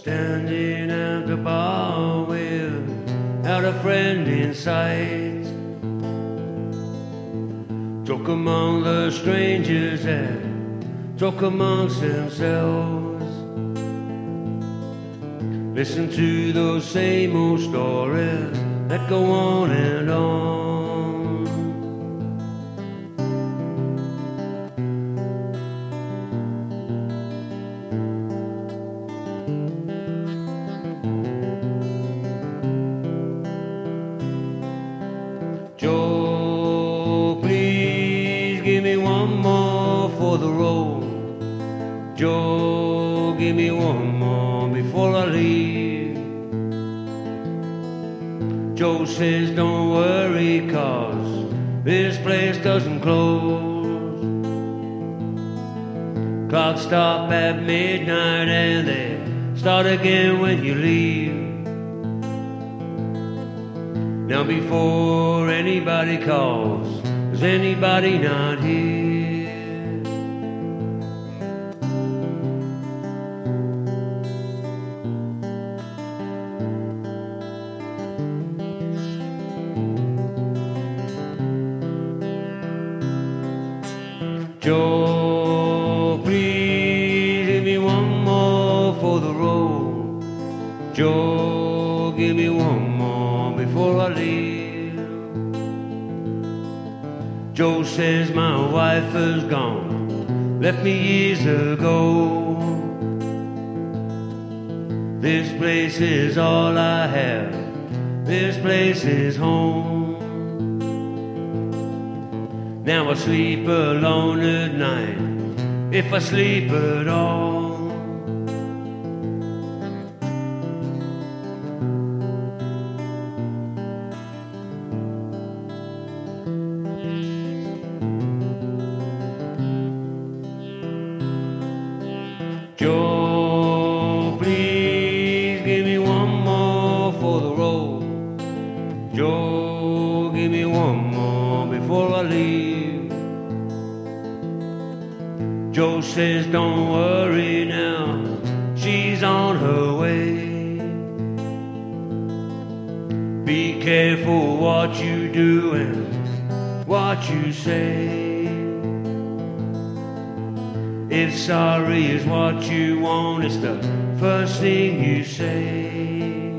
Standing at the bar without a friend in sight. Talk among the strangers and talk amongst themselves. Listen to those same old stories that go on and on. For the road. Joe, give me one more before I leave. Joe says, don't worry, cause this place doesn't close. Clocks stop at midnight and they start again when you leave. Now before anybody calls, is anybody not here? Joe, please give me one more for the road. Joe, give me one more before I leave. Joe says my wife is gone, left me years ago. This place is all I have, this place is home. Now I sleep alone at night, if I sleep at all. Joe, please give me one more for the road. Joe, Joe says, don't worry now, she's on her way. Be careful what you do and what you say. If sorry is what you want, it's the first thing you say.